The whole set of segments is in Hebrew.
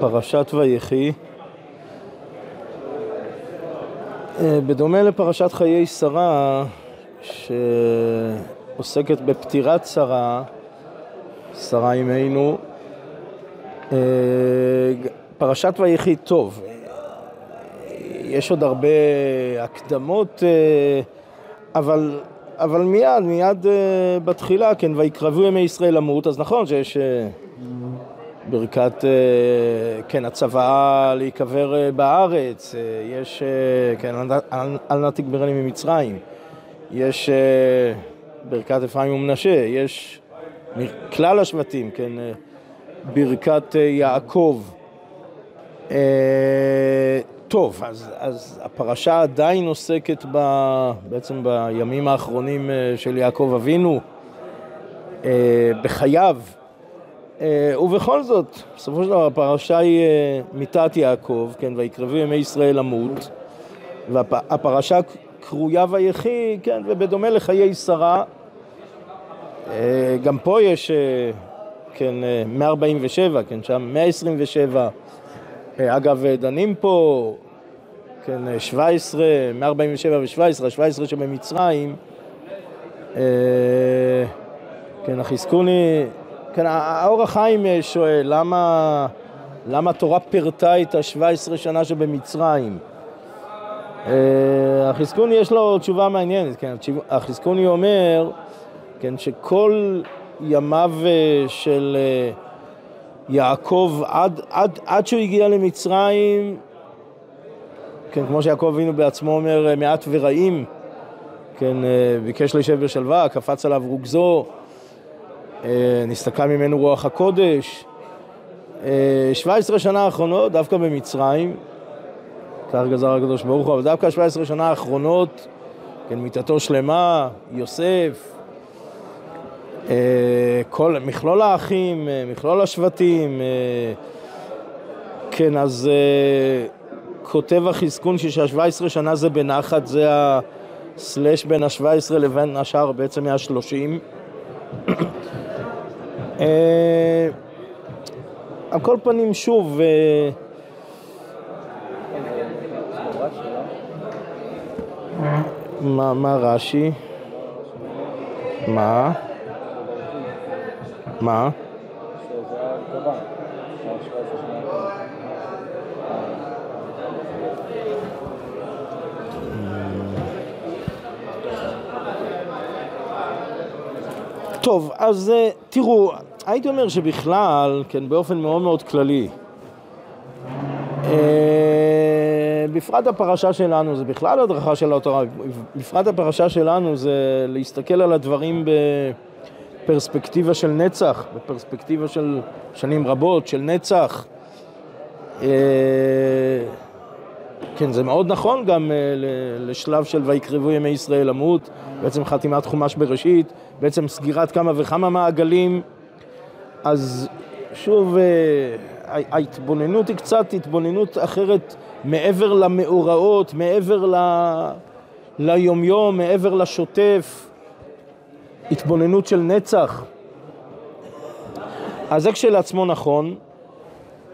פרשת ויחי. אה, בדומה לפרשת חיי שרה, שעוסקת בפטירת שרה, שרה אימנו, אה, פרשת ויחי טוב. יש עוד הרבה הקדמות, אה, אבל, אבל מיד, מיד בתחילה, כן, ויקרבו ימי ישראל למות, אז נכון שיש ברכת, אה, כן, הצוואה להיקבר אה, בארץ, אה, יש, כן, אל נא תגברני ממצרים, יש ברכת אפרים ומנשה, יש כלל השבטים, כן, ברכת יעקב. טוב, אז, אז הפרשה עדיין עוסקת ב, בעצם בימים האחרונים של יעקב אבינו, בחייו. אה, ובכל זאת, בסופו של דבר הפרשה היא אה, מיתת יעקב, כן, ויקרבו ימי ישראל למות, והפרשה קרויה ויחי, כן, ובדומה לחיי שרה, אה, גם פה יש, כן, 147, כן, שם 127, אגב, דנים פה, כן, 17, 147 ו-17, 17 שבמצרים, כן, החזקוני כן, האור החיים אה, שואל, למה, למה התורה פירטה את ה-17 שנה שבמצרים? אה, החזקוני יש לו תשובה מעניינת, כן, החזקוני אומר, כן, שכל ימיו אה, של יעקב עד, עד, עד שהוא הגיע למצרים, כן, כמו שיעקב אבינו בעצמו אומר, מעט ורעים, כן, ביקש להישב בשלווה, קפץ עליו רוגזו, אה, נסתכל ממנו רוח הקודש. 17 אה, שנה האחרונות, דווקא במצרים, כך גזר הקדוש ברוך הוא, אבל דווקא 17 שנה האחרונות, כן, מיתתו שלמה, יוסף, אה, כל, מכלול האחים, מכלול השבטים, כן, אז כותב החזקון שה-17 שנה זה בנחת, זה הסלש בין ה-17 לבין השאר בעצם מה-30. אה, על כל פנים, שוב, אה, מה, מה רש"י? מה? מה? טוב, אז אה, תראו, הייתי אומר שבכלל, כן, באופן מאוד מאוד כללי, אה, בפרט הפרשה שלנו, זה בכלל הדרכה של התורה, בפרט הפרשה שלנו זה להסתכל על הדברים בפרספקטיבה של נצח, בפרספקטיבה של שנים רבות, של נצח. אה, כן, זה מאוד נכון גם לשלב של ויקרבו ימי ישראל למות, בעצם חתימת חומש בראשית, בעצם סגירת כמה וכמה מעגלים, אז שוב, אה, ההתבוננות היא קצת התבוננות אחרת מעבר למאורעות, מעבר ל... ליומיום, מעבר לשוטף, התבוננות של נצח. אז זה כשלעצמו נכון.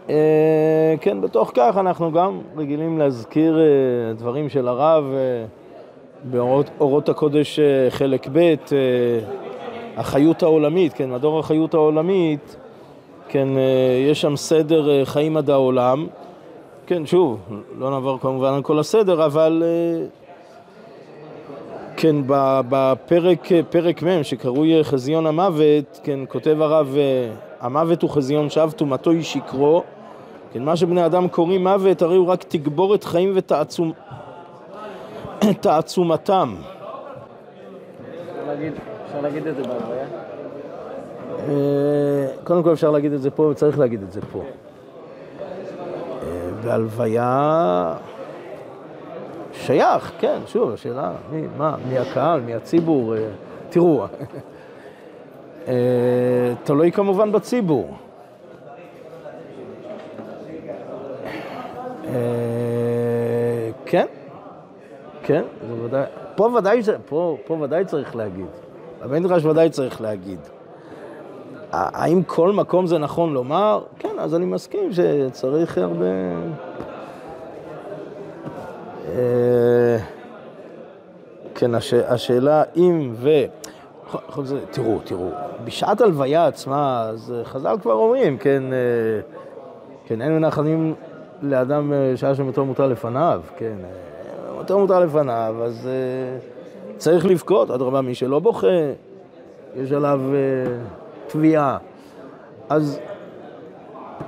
אה, כן, בתוך כך אנחנו גם רגילים להזכיר אה, דברים של הרב באורות הקודש חלק ב', החיות העולמית, כן, מדור החיות העולמית, כן, אה, יש שם סדר אה, חיים עד העולם. כן, שוב, לא נעבור כמובן על כל הסדר, אבל אה, כן, בפרק, פרק מ' שקרוי חזיון המוות, כן, כותב הרב, המוות הוא חזיון שווא, טומאתו היא שקרו. כן, מה שבני אדם קוראים מוות, הרי הוא רק תגבורת חיים ותעצומתם. אפשר להגיד את זה בהלוויה? אה, קודם כל אפשר להגיד את זה פה וצריך להגיד את זה פה. אה, בהלוויה שייך, כן, שוב, השאלה, מי, מה, מי הקהל, מי הציבור, אה, תראו, תלוי כמובן בציבור. כן, כן, זה ודאי, פה ודאי, פה, פה ודאי צריך להגיד. במדרש ודאי צריך להגיד. האם כל מקום זה נכון לומר? כן, אז אני מסכים שצריך הרבה... אה, כן, הש... השאלה אם ו... תראו, תראו, בשעת הלוויה עצמה, אז חז"ל כבר אומרים, כן, אה, כן, אין מנחמים לאדם שעה שמותו מותר לפניו, כן, מותו מותר לפניו, אז צריך לבכות, אדרבה, מי שלא בוכה, יש עליו תביעה. אז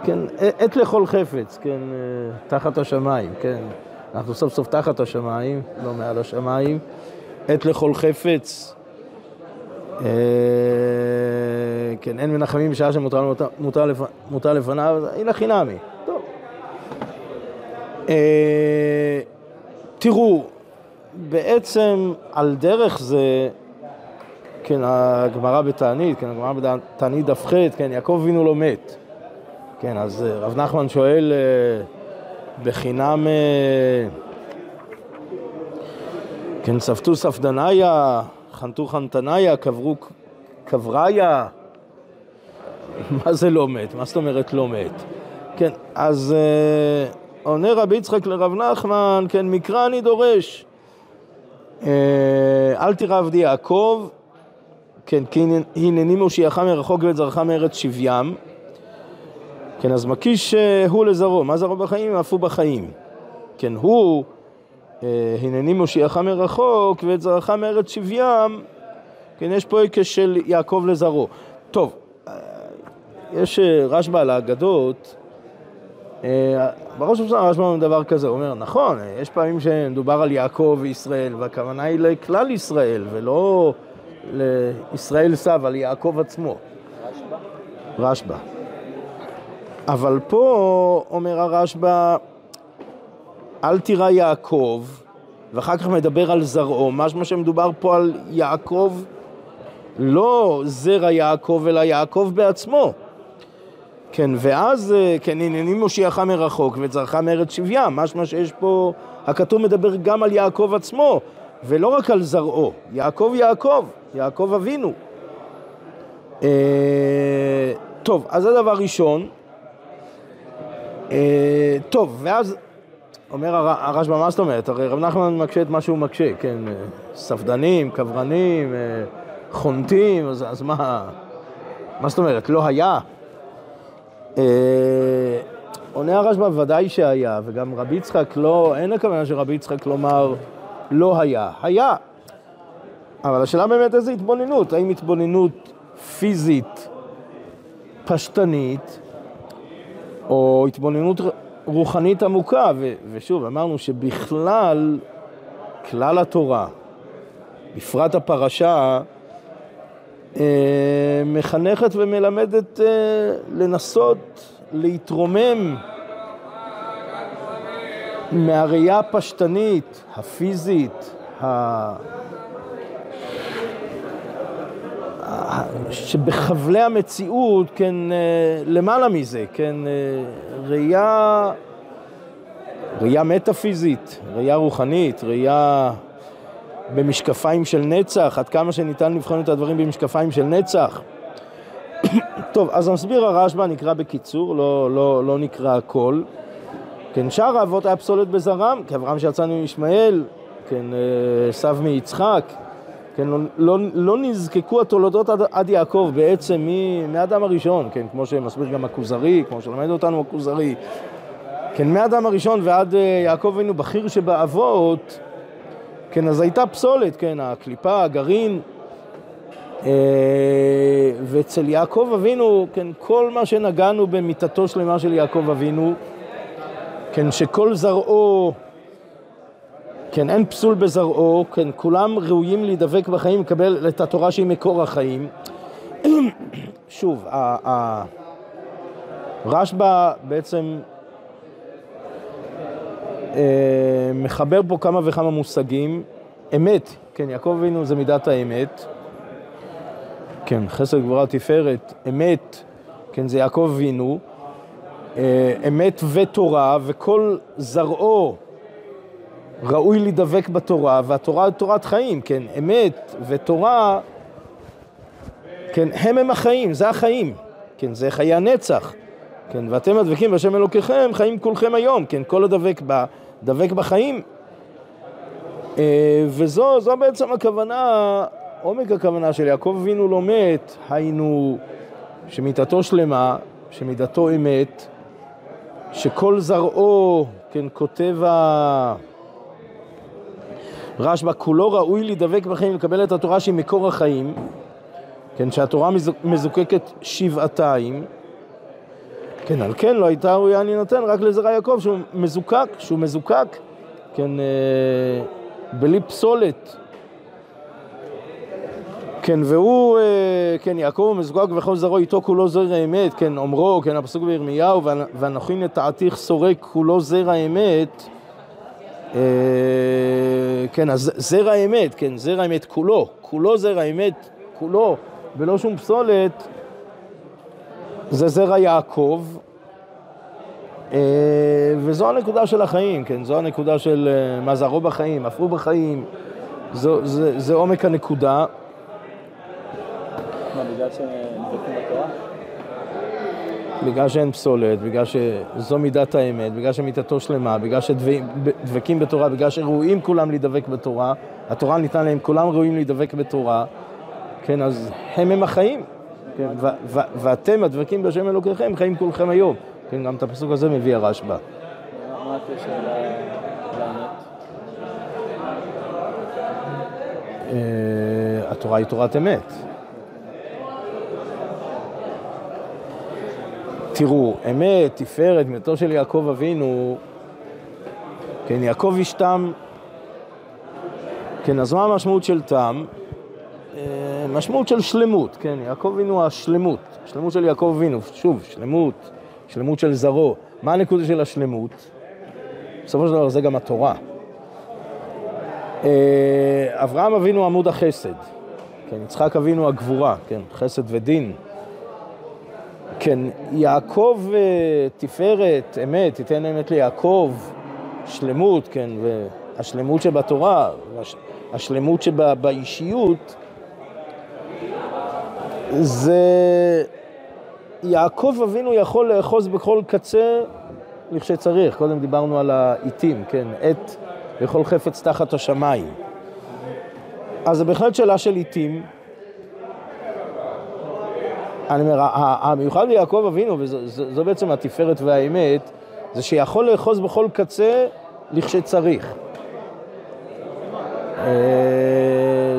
כן, עת לכל חפץ, כן, תחת השמיים, כן. אנחנו סוף סוף תחת השמיים, לא מעל השמיים. עת לכל חפץ, אה, כן, אין מנחמים בשעה שמותר מותר, לפ, מותר לפניו, הנה חינמי. אה, תראו, בעצם על דרך זה, כן, הגמרא בתענית, כן, הגמרא בתענית דף ח', כן, יעקב אבינו לא מת. כן, אז אה, רב נחמן שואל אה, בחינם, כן, ספתו ספדניה, חנתו חנתניה, קברו קבריה. מה זה לא מת? מה זאת אומרת לא מת? כן, אז עונה רבי יצחק לרב נחמן, כן, מקרא אני דורש. אל תירא עבדי יעקב, כן, כי הנני מושיעך מרחוק ואת זרעך מארץ שבים. כן, אז מקיש אה, הוא לזרעו, מה זרעו בחיים? אף הוא בחיים. כן, הוא, אה, הנני מושיעך מרחוק ואת זרעך מארץ שבים, כן, יש פה היקש של יעקב לזרעו. טוב, אה, יש רשב"א על האגדות, בראש ובראשונה רשב"א אומר דבר כזה, הוא אומר, נכון, יש פעמים שמדובר על יעקב וישראל, והכוונה היא לכלל ישראל, ולא לישראל סב, על יעקב עצמו. רשב"א? רשב"א. אבל פה אומר הרשב"א, אל תירא יעקב, ואחר כך מדבר על זרעו, משמע שמדובר פה על יעקב, לא זרע יעקב, אלא יעקב בעצמו. כן, ואז, אה, כן, הנני מושיעך מרחוק זרעך מארץ שבים, משמע שיש פה, הכתוב מדבר גם על יעקב עצמו, ולא רק על זרעו, יעקב יעקב, יעקב אבינו. אה, טוב, אז זה דבר ראשון. אה, טוב, ואז אומר הרשב"א, מה זאת אומרת? הרי רב נחמן מקשה את מה שהוא מקשה, כן? אה, ספדנים, קברנים, אה, חונטים, אז, אז מה, מה זאת אומרת? לא היה? עונה הרשב"א, ודאי שהיה, וגם רבי יצחק לא, אין הכוונה שרבי יצחק לומר לא היה, היה. אבל השאלה באמת איזה התבוננות, האם התבוננות פיזית פשטנית, או התבוננות רוחנית עמוקה, ו- ושוב, אמרנו שבכלל, כלל התורה, בפרט הפרשה, אה, מחנכת ומלמדת אה, לנסות להתרומם מהראייה הפשטנית, הפיזית, ה... שבחבלי המציאות, כן, אה, למעלה מזה, כן, אה, ראייה, ראייה מטאפיזית, ראייה רוחנית, ראייה במשקפיים של נצח, עד כמה שניתן לבחון את הדברים במשקפיים של נצח. טוב, אז מסביר הרשב"א, נקרא בקיצור, לא, לא, לא נקרא הכל. כן, שאר האבות היה פסולת בזרם, כאברהם שיצא מישמעאל, כן, אה, סב מיצחק. כן, לא, לא, לא נזקקו התולדות עד, עד יעקב בעצם מאדם הראשון, כן, כמו שמסביר גם הכוזרי, כמו שלמד אותנו הכוזרי, כן, מאדם הראשון ועד אה, יעקב אבינו בכיר שבאבות, כן, אז הייתה פסולת, כן, הקליפה, הגרעין, אה, ואצל יעקב אבינו, כן, כל מה שנגענו במיתתו שלמה של יעקב אבינו, כן, שכל זרעו כן, אין פסול בזרעו, כן, כולם ראויים להידבק בחיים, לקבל את התורה שהיא מקור החיים. שוב, רשב"א בעצם מחבר פה כמה וכמה מושגים. אמת, כן, יעקב אבינו זה מידת האמת. כן, חסר גבורה תפארת, אמת, כן, זה יעקב אבינו. אה, אמת ותורה, וכל זרעו ראוי להידבק בתורה, והתורה היא תורת חיים, כן, אמת ותורה, כן, הם הם החיים, זה החיים, כן, זה חיי הנצח, כן, ואתם הדבקים בהשם אלוקיכם, חיים כולכם היום, כן, כל הדבק ב, דבק בחיים. אה, וזו זו בעצם הכוונה, עומק הכוונה של יעקב אבינו לא מת, היינו שמיתתו שלמה, שמידתו אמת, שכל זרעו, כן, כותב ה... רשב"א, כולו ראוי להידבק בחיים, לקבל את התורה שהיא מקור החיים, כן, שהתורה מזוקקת שבעתיים, כן, על כן לא הייתה ראויה להינתן רק לזרע יעקב, שהוא מזוקק, שהוא מזוקק, כן, אה, בלי פסולת. כן, והוא, אה, כן, יעקב הוא מזוקק וכל זרעו איתו כולו זרע אמת, כן, אומרו, כן, הפסוק בירמיהו, ואנוכי נטעתיך סורק כולו זרע אמת, אה, כן, אז זרע אמת, כן, זרע אמת כולו, כולו זרע אמת, כולו, ולא שום פסולת, זה זרע יעקב, אה, וזו הנקודה של החיים, כן, זו הנקודה של אה, מה זה הרוב בחיים, הפרו בחיים, זו, זה, זה עומק הנקודה. מה, בגלל שהם דבקים בתורה? בגלל שאין פסולת, בגלל שזו מידת האמת, בגלל שמיתתו שלמה, בגלל שדבקים בתורה, בגלל שראויים כולם להידבק בתורה, התורה ניתנה להם, כולם ראויים להידבק בתורה, כן, אז הם הם החיים, כן, ואתם הדבקים בהשם אלוקיכם, חיים כולכם היום, כן, גם את הפסוק הזה מביא הרשב"א. אה, התורה היא תורת אמת. תראו, אמת, תפארת, מתו של יעקב אבינו, כן, יעקב איש תם, כן, אז מה המשמעות של תם? משמעות של שלמות, כן, יעקב אבינו השלמות, שלמות של יעקב אבינו, שוב, שלמות, שלמות של זרעו. מה הנקודה של השלמות? בסופו של דבר זה גם התורה. אה, אברהם אבינו עמוד החסד, כן, יצחק אבינו הגבורה, כן, חסד ודין. כן, יעקב אה, תפארת, אמת, תיתן אמת ליעקב, שלמות, כן, והשלמות שבתורה, השלמות שבאישיות, זה יעקב אבינו יכול לאחוז בכל קצה לכשצריך. קודם דיברנו על העיתים, כן, עת וכל חפץ תחת השמיים. אז זה בהחלט שאלה של עיתים. אני אומר, המיוחד ביעקב אבינו, וזו בעצם התפארת והאמת, זה שיכול לאחוז בכל קצה לכשצריך.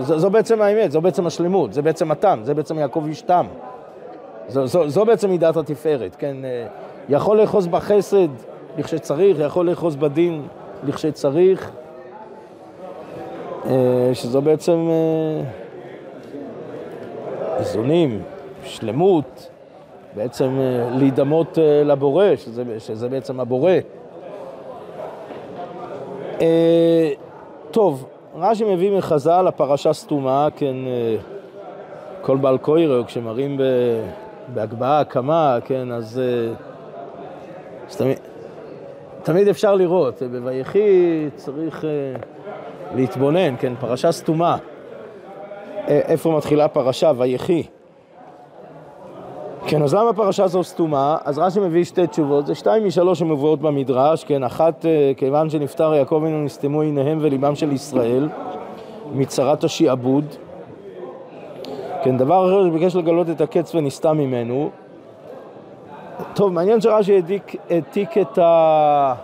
אה, זו, זו בעצם האמת, זו בעצם השלמות, זה בעצם התם, זה בעצם יעקב איש תם. זו, זו, זו בעצם מידת התפארת, כן? אה, יכול לאחוז בחסד לכשצריך, יכול לאחוז בדין לכשצריך, אה, שזו בעצם איזונים. שלמות, בעצם אה, להידמות אה, לבורא, שזה, שזה בעצם הבורא. אה, טוב, רש"י מביא מחז"ל, הפרשה סתומה, כן, כל בעל קוירו, כשמראים בהגבהה, הקמה, כן, אז, אז תמיד, תמיד אפשר לראות, בויחי צריך להתבונן, כן, פרשה סתומה. איפה מתחילה פרשה? ויחי. כן, אז למה הפרשה הזו סתומה? אז רש"י מביא שתי תשובות, זה שתיים משלוש שמבואות במדרש, כן, אחת, אה, כיוון שנפטר יעקב אבינו נסתמו עיניהם וליבם של ישראל מצרת השעבוד. כן, דבר אחר שביקש לגלות את הקץ ונסתם ממנו. טוב, מעניין שרש"י העתיק את ה...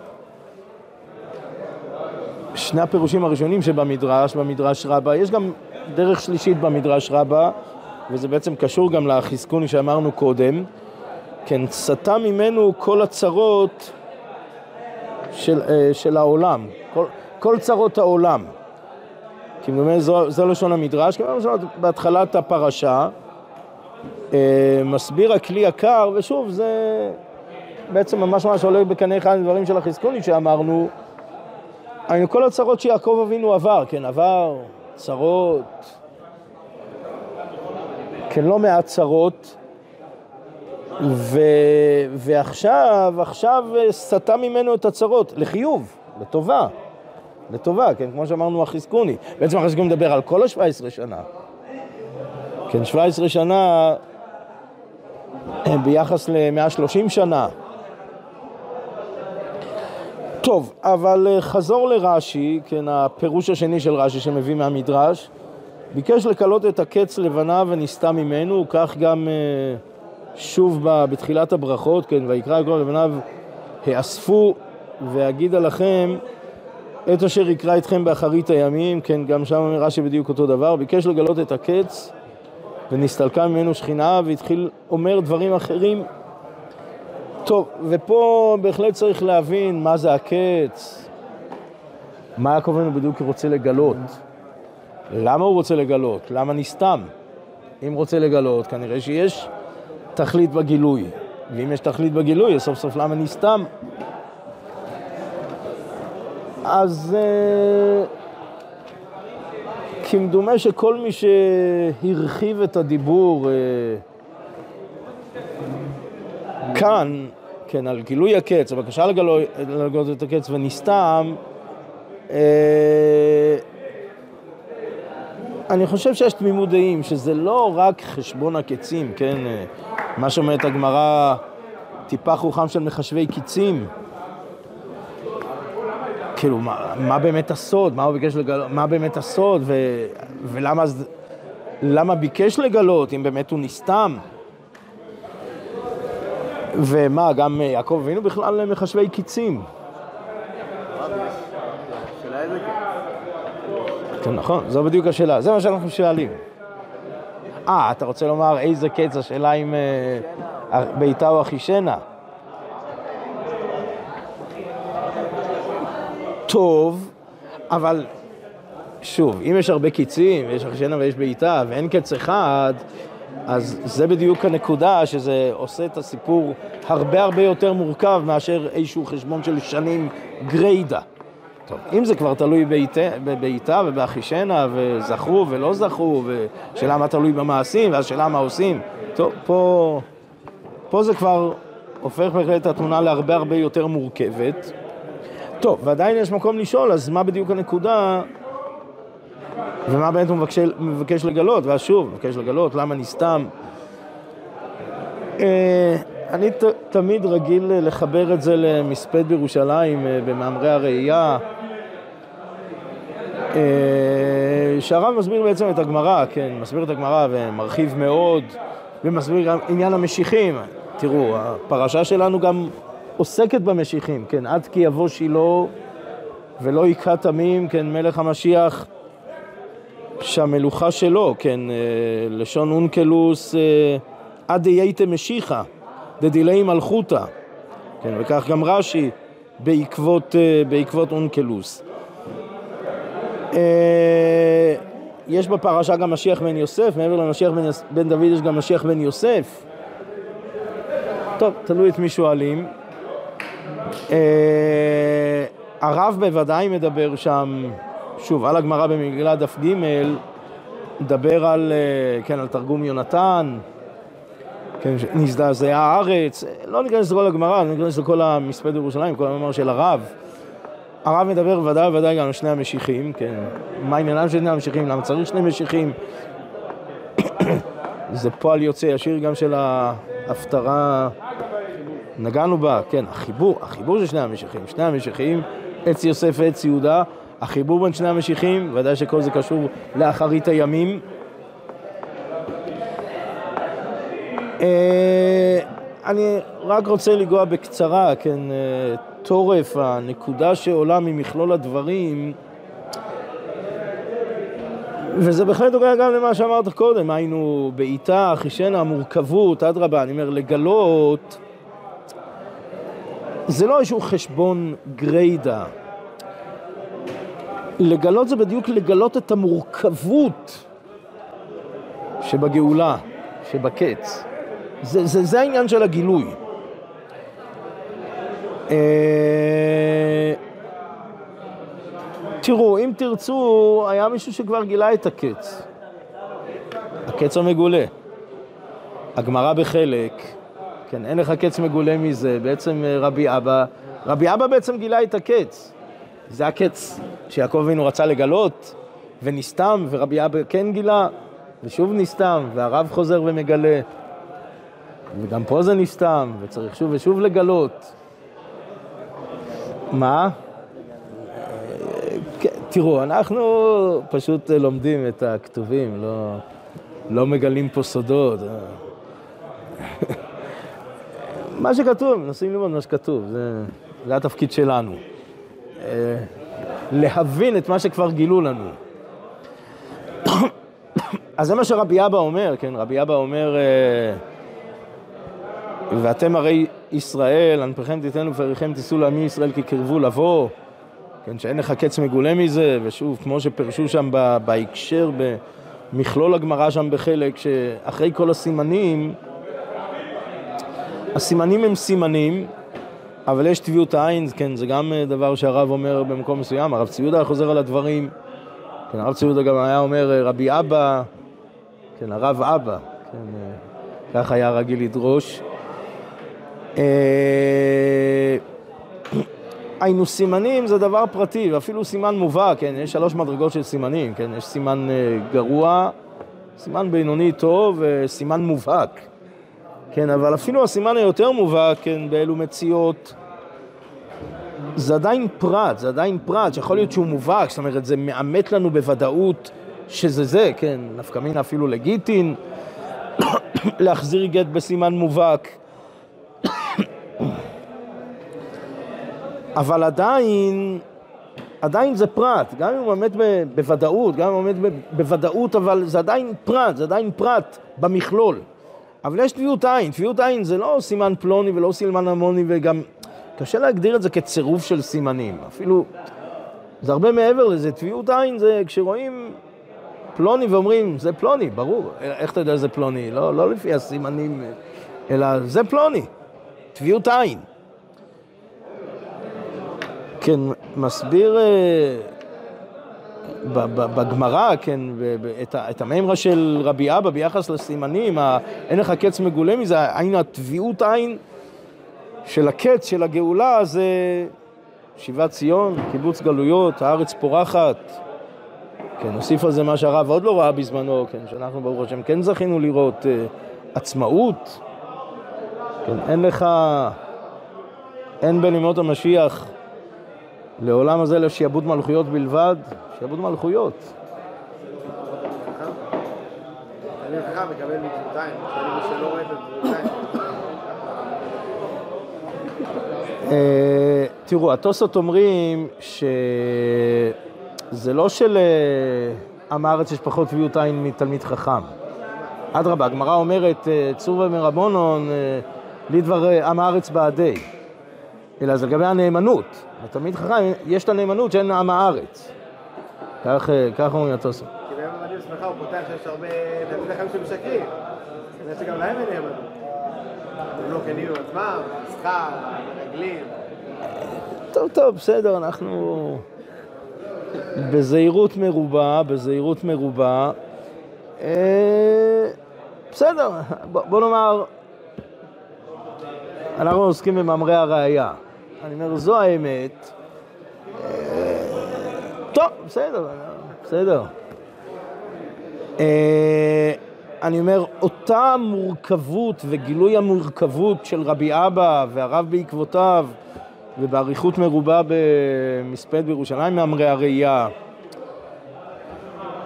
שני הפירושים הראשונים שבמדרש, במדרש רבה, יש גם דרך שלישית במדרש רבה, וזה בעצם קשור גם לחזקוני שאמרנו קודם, כן, סטה ממנו כל הצרות של, אה, של העולם, כל, כל צרות העולם. כי באמת זו, זו לשון המדרש, כמו בהתחלת הפרשה, אה, מסביר הכלי יקר, ושוב, זה בעצם ממש ממש עולה בקנה אחד הדברים של החזקוני שאמרנו, היינו כל הצרות שיעקב אבינו עבר, כן, עבר צרות, כן, לא מעט צרות, ו... ועכשיו, עכשיו סטה ממנו את הצרות, לחיוב, לטובה, לטובה, כן, כמו שאמרנו החזקוני. בעצם החזקוני מדבר על כל ה-17 שנה. כן, 17 שנה, ביחס ל-130 שנה. טוב, אבל אה, חזור לרש"י, כן, הפירוש השני של רש"י שמביא מהמדרש, ביקש לקלות את הקץ לבניו ונסתה ממנו, כך גם אה, שוב בתחילת הברכות, כן, ויקרא יקרא לבניו האספו ואגידה לכם את אשר יקרא אתכם באחרית הימים, כן, גם שם אומר רש"י בדיוק אותו דבר, ביקש לגלות את הקץ ונסתלקה ממנו שכינה והתחיל אומר דברים אחרים. טוב, ופה בהחלט צריך להבין מה זה הקץ, מה יעקב אבינו בדיוק רוצה לגלות, למה הוא רוצה לגלות, למה נסתם. אם רוצה לגלות, כנראה שיש תכלית בגילוי, ואם יש תכלית בגילוי, סוף סוף למה נסתם. אז uh, כמדומה שכל מי שהרחיב את הדיבור uh, כאן, כן, על גילוי הקץ, הבקשה לגלות את הקץ ונסתם, uh, אני חושב שיש תמימות דעים, שזה לא רק חשבון הקצים, כן, מה שאומרת הגמרא, טיפה חוכם של מחשבי קיצים. כאילו, מה, מה באמת הסוד? מה הוא ביקש לגלות? מה באמת הסוד? ו, ולמה למה ביקש לגלות, אם באמת הוא נסתם? ומה, גם יעקב אבינו בכלל מחשבי קיצים. נכון, זו בדיוק השאלה, זה מה שאנחנו שואלים. אה, אתה רוצה לומר איזה קץ, השאלה אם אה, ביתה או אחישנה? טוב, אבל שוב, אם יש הרבה קיצים, ויש אחישנה ויש בעיטה, ואין קץ אחד, אז זה בדיוק הנקודה שזה עושה את הסיפור הרבה הרבה יותר מורכב מאשר איזשהו חשבון של שנים גריידה. טוב, אם זה כבר תלוי בבעיטה ובאחישנה, וזכרו ולא זכרו, ושאלה מה תלוי במעשים, ואז שאלה מה עושים, טוב, פה, פה זה כבר הופך בהחלט את התמונה להרבה הרבה יותר מורכבת. טוב, ועדיין יש מקום לשאול, אז מה בדיוק הנקודה ומה באמת הוא מבקש, מבקש לגלות? ואז שוב, מבקש לגלות, למה נסתם? אה, אני ת, תמיד רגיל לחבר את זה למספד בירושלים אה, במאמרי הראייה, שהרב מסביר בעצם את הגמרא, כן, מסביר את הגמרא ומרחיב מאוד, ומסביר גם עניין המשיחים. תראו, הפרשה שלנו גם עוסקת במשיחים, כן, עד כי יבוא שילה ולא היכה תמים, כן, מלך המשיח, שהמלוכה שלו, כן, אה, לשון אונקלוס, אה, עד דייתא משיחא, דדילי מלכותא, כן, וכך גם רש"י בעקבות, אה, בעקבות אונקלוס. יש בפרשה גם משיח בן יוסף, מעבר למשיח בן, בן דוד יש גם משיח בן יוסף. טוב, תלוי את מי שואלים. אה, הרב בוודאי מדבר שם, שוב, על הגמרא במגילה דף ג', מדבר על, אה, כן, על תרגום יונתן, כן, נזדעזעה הארץ, לא ניכנס לכל הגמרא, לא ניכנס לכל המספד בירושלים, כל המאמר של הרב. הרב מדבר ודאי וודאי גם על שני המשיחים, כן, מה עניינם של שני המשיחים, למה צריך שני משיחים? זה פועל יוצא ישיר גם של ההפטרה נגענו בה, כן, החיבור, החיבור של שני המשיחים, שני המשיחים, עץ יוסף ועץ יהודה, החיבור בין שני המשיחים, ודאי שכל זה קשור לאחרית הימים. אה, אני רק רוצה לגוע בקצרה, כן, אה, תורף, הנקודה שעולה ממכלול הדברים, וזה בהחלט נוגע גם למה שאמרת קודם, היינו בעיטה, חישנה, המורכבות, אדרבה, אני אומר, לגלות זה לא איזשהו חשבון גריידה. לגלות זה בדיוק לגלות את המורכבות שבגאולה, שבקץ. זה, זה, זה העניין של הגילוי. אה, תראו, אם תרצו, היה מישהו שכבר גילה את הקץ. הקץ המגולה. הגמרא בחלק כן, אין לך קץ מגולה מזה. בעצם אה, רבי אבא, רבי אבא בעצם גילה את הקץ. זה הקץ שיעקב אבינו רצה לגלות, ונסתם, ורבי אבא כן גילה, ושוב נסתם, והרב חוזר ומגלה. וגם פה זה נסתם, וצריך שוב ושוב לגלות. מה? כן, תראו, אנחנו פשוט לומדים את הכתובים, לא, לא מגלים פה סודות. מה שכתוב, מנסים ללמוד מה שכתוב, זה, זה התפקיד שלנו. אה, להבין את מה שכבר גילו לנו. אז זה מה שרבי אבא אומר, כן, רבי אבא אומר, אה, ואתם הרי ישראל, ענפיכם תיתנו ופריכם תישאו לעמי ישראל כי קרבו לבוא, כן, שאין לך קץ מגולה מזה, ושוב, כמו שפרשו שם בהקשר, במכלול הגמרא שם בחלק, שאחרי כל הסימנים, הסימנים הם סימנים, אבל יש טביעות עין, כן, זה גם אה, דבר שהרב אומר במקום מסוים, הרב ציודה חוזר על הדברים, כן, הרב ציודה גם היה אומר אה, רבי אבא, כן, הרב אבא, כן, אה, כך היה רגיל לדרוש. היינו סימנים זה דבר פרטי, ואפילו סימן מובהק, כן, יש שלוש מדרגות של סימנים, כן, יש סימן גרוע, סימן בינוני טוב וסימן מובהק. כן, אבל אפילו הסימן היותר מובהק, כן, באלו מציאות, זה עדיין פרט, זה עדיין פרט, שיכול להיות שהוא מובהק, זאת אומרת, זה מאמת לנו בוודאות שזה זה, כן, נפקא מינה אפילו לגיטין, להחזיר גט בסימן מובהק. אבל עדיין, עדיין זה פרט, גם אם הוא עומד בוודאות, גם אם הוא עומד בוודאות, אבל זה עדיין פרט, זה עדיין פרט במכלול. אבל יש טביעות עין, טביעות עין זה לא סימן פלוני ולא סימן המוני וגם קשה להגדיר את זה כצירוף של סימנים, אפילו זה הרבה מעבר לזה, טביעות עין זה כשרואים פלוני ואומרים זה פלוני, ברור, איך אתה יודע זה פלוני? לא, לא לפי הסימנים, אלא זה פלוני, טביעות עין. כן, מסביר אה, בגמרא, כן, את המימרה של רבי אבא ביחס לסימנים, אין לך קץ מגולה מזה, עין הטביעות עין של הקץ של הגאולה זה שיבת ציון, קיבוץ גלויות, הארץ פורחת. כן, נוסיף על זה מה שהרב עוד לא ראה בזמנו, כן, שאנחנו ברוך השם כן זכינו לראות uh, עצמאות. כן, אין לך, אין בין ימות המשיח לעולם הזה לשיעבוד מלכויות בלבד, שיעבוד מלכויות. אה, תראו, התוספות אומרים שזה לא שלעם הארץ יש פחות טביעות עין מתלמיד חכם. אדרבה, הגמרא אומרת, אה, צור ומרבונון, אה, לדבר עם הארץ בעדי. אלא זה לגבי הנאמנות. לתלמיד חכם יש את הנאמנות שאין עם הארץ. כך אומרים התוספות. כי ביום המדהים שמחה הוא פותח שיש הרבה תלמידי חכמים שמשקרים. כנראה שגם להם אין נאמנות. הם לא כנים עם עצמם, מסחר, מרגלים. טוב, טוב, בסדר, אנחנו בזהירות מרובה, בזהירות מרובה. אה, בסדר, בוא נאמר, אנחנו עוסקים במאמרי הראייה. אני אומר, זו האמת. אה, טוב, בסדר, בסדר. אה, אני אומר, אותה מורכבות וגילוי המורכבות של רבי אבא והרב בעקבותיו ובאריכות מרובה במספד בירושלים מאמרי הראייה.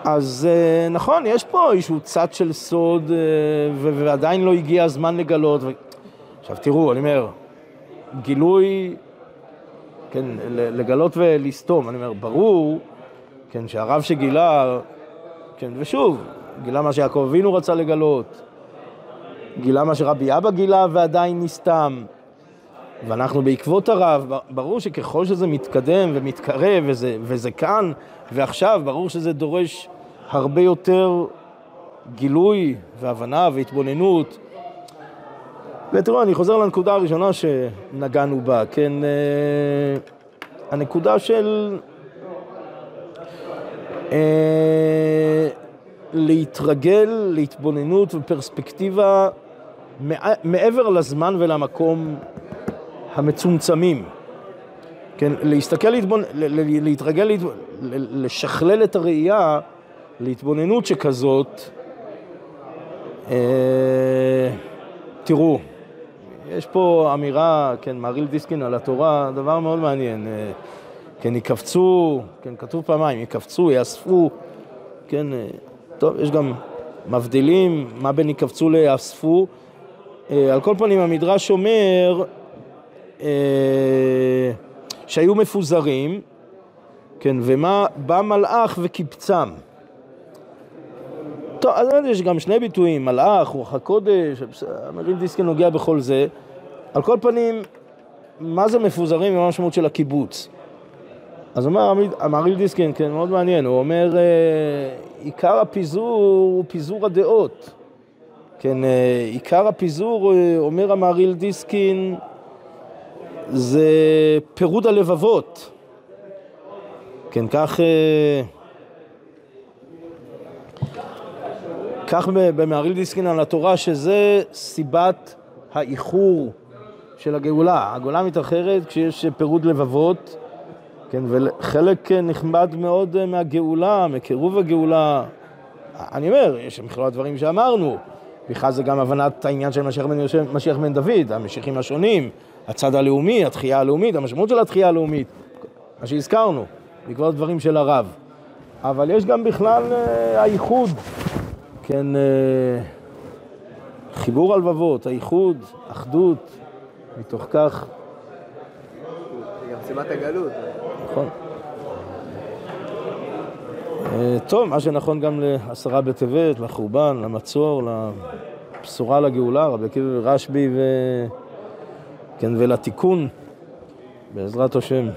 אז אה, נכון, יש פה איזשהו צד של סוד ועדיין לא הגיע הזמן לגלות. עכשיו תראו, אני אומר, גילוי, כן, לגלות ולסתום, אני אומר, ברור, כן, שהרב שגילה, כן, ושוב, גילה מה שיעקב אבינו רצה לגלות, גילה מה שרבי אבא גילה ועדיין נסתם, ואנחנו בעקבות הרב, ברור שככל שזה מתקדם ומתקרב וזה, וזה כאן ועכשיו, ברור שזה דורש הרבה יותר גילוי והבנה והתבוננות. ותראו, אני חוזר לנקודה הראשונה שנגענו בה, כן, אה, הנקודה של אה, להתרגל להתבוננות ופרספקטיבה מעבר לזמן ולמקום המצומצמים. כן, להסתכל, להתבונ... להתרגל, להת... לשכלל את הראייה להתבוננות שכזאת. אה... תראו, יש פה אמירה, כן, מהריל דיסקין על התורה, דבר מאוד מעניין. אה, כן, יקפצו, כן, כתוב פעמיים, יקפצו, יאספו, כן, אה, טוב, יש גם מבדילים, מה בין יקפצו ליאספו. אה, על כל פנים, המדרש אומר שהיו מפוזרים, כן, ומה, בא מלאך וקיבצם. טוב, אז יש גם שני ביטויים, מלאך, רוח הקודש, המרים דיסקין נוגע בכל זה. על כל פנים, מה זה מפוזרים ומה המשמעות של הקיבוץ? אז אומר המריל דיסקין, כן, מאוד מעניין, הוא אומר, אה, עיקר הפיזור הוא פיזור הדעות. כן, אה, עיקר הפיזור, אה, אומר המריל דיסקין, זה פירוד הלבבות. כן, כך... כך במהריל דיסקין על התורה שזה סיבת האיחור של הגאולה. הגאולה מתאחרת כשיש פירוד לבבות, כן, וחלק נכבד מאוד מהגאולה, מקירוב הגאולה. אני אומר, יש מכלול הדברים שאמרנו, בכלל זה גם הבנת העניין של משיח בן, משיח בן דוד, המשיחים השונים, הצד הלאומי, התחייה הלאומית, המשמעות של התחייה הלאומית, מה שהזכרנו, בעקבות דברים של הרב. אבל יש גם בכלל אה, הייחוד כן, אה, חיבור הלבבות, האיחוד, אחדות, מתוך כך... גם סיבת הגלות. נכון. אה, טוב, מה שנכון גם לעשרה בטבת, לחורבן, למצור, לבשורה לגאולה, רבי עקיבא ורשב"י ו... כן, ולתיקון, בעזרת השם.